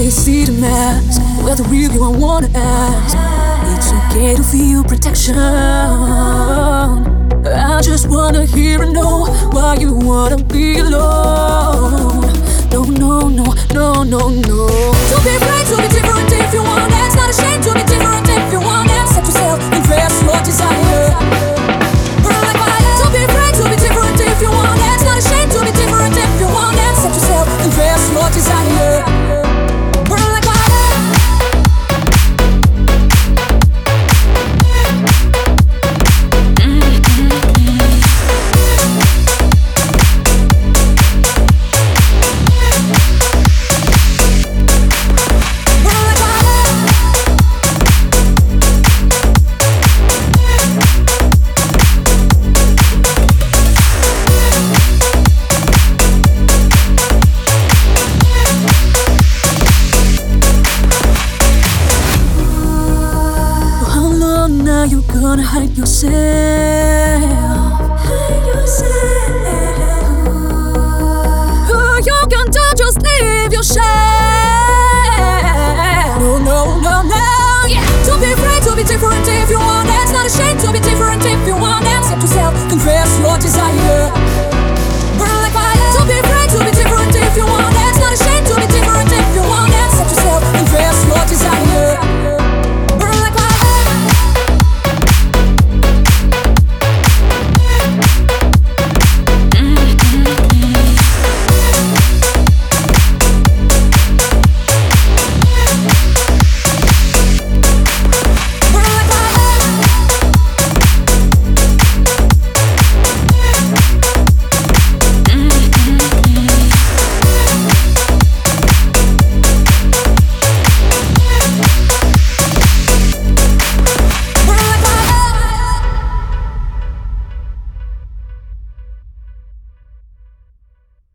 they see the mask. the real you I wanna ask. It's okay to feel protection. I just wanna hear and know why you wanna be alone. No, no, no, no, no, no. Don't be afraid to be different if you want it. It's not a shame to be different if you want. Accept yourself face your desire. Burn now you gonna hide yourself? Hide yourself. Oh, you can do just leave your shell.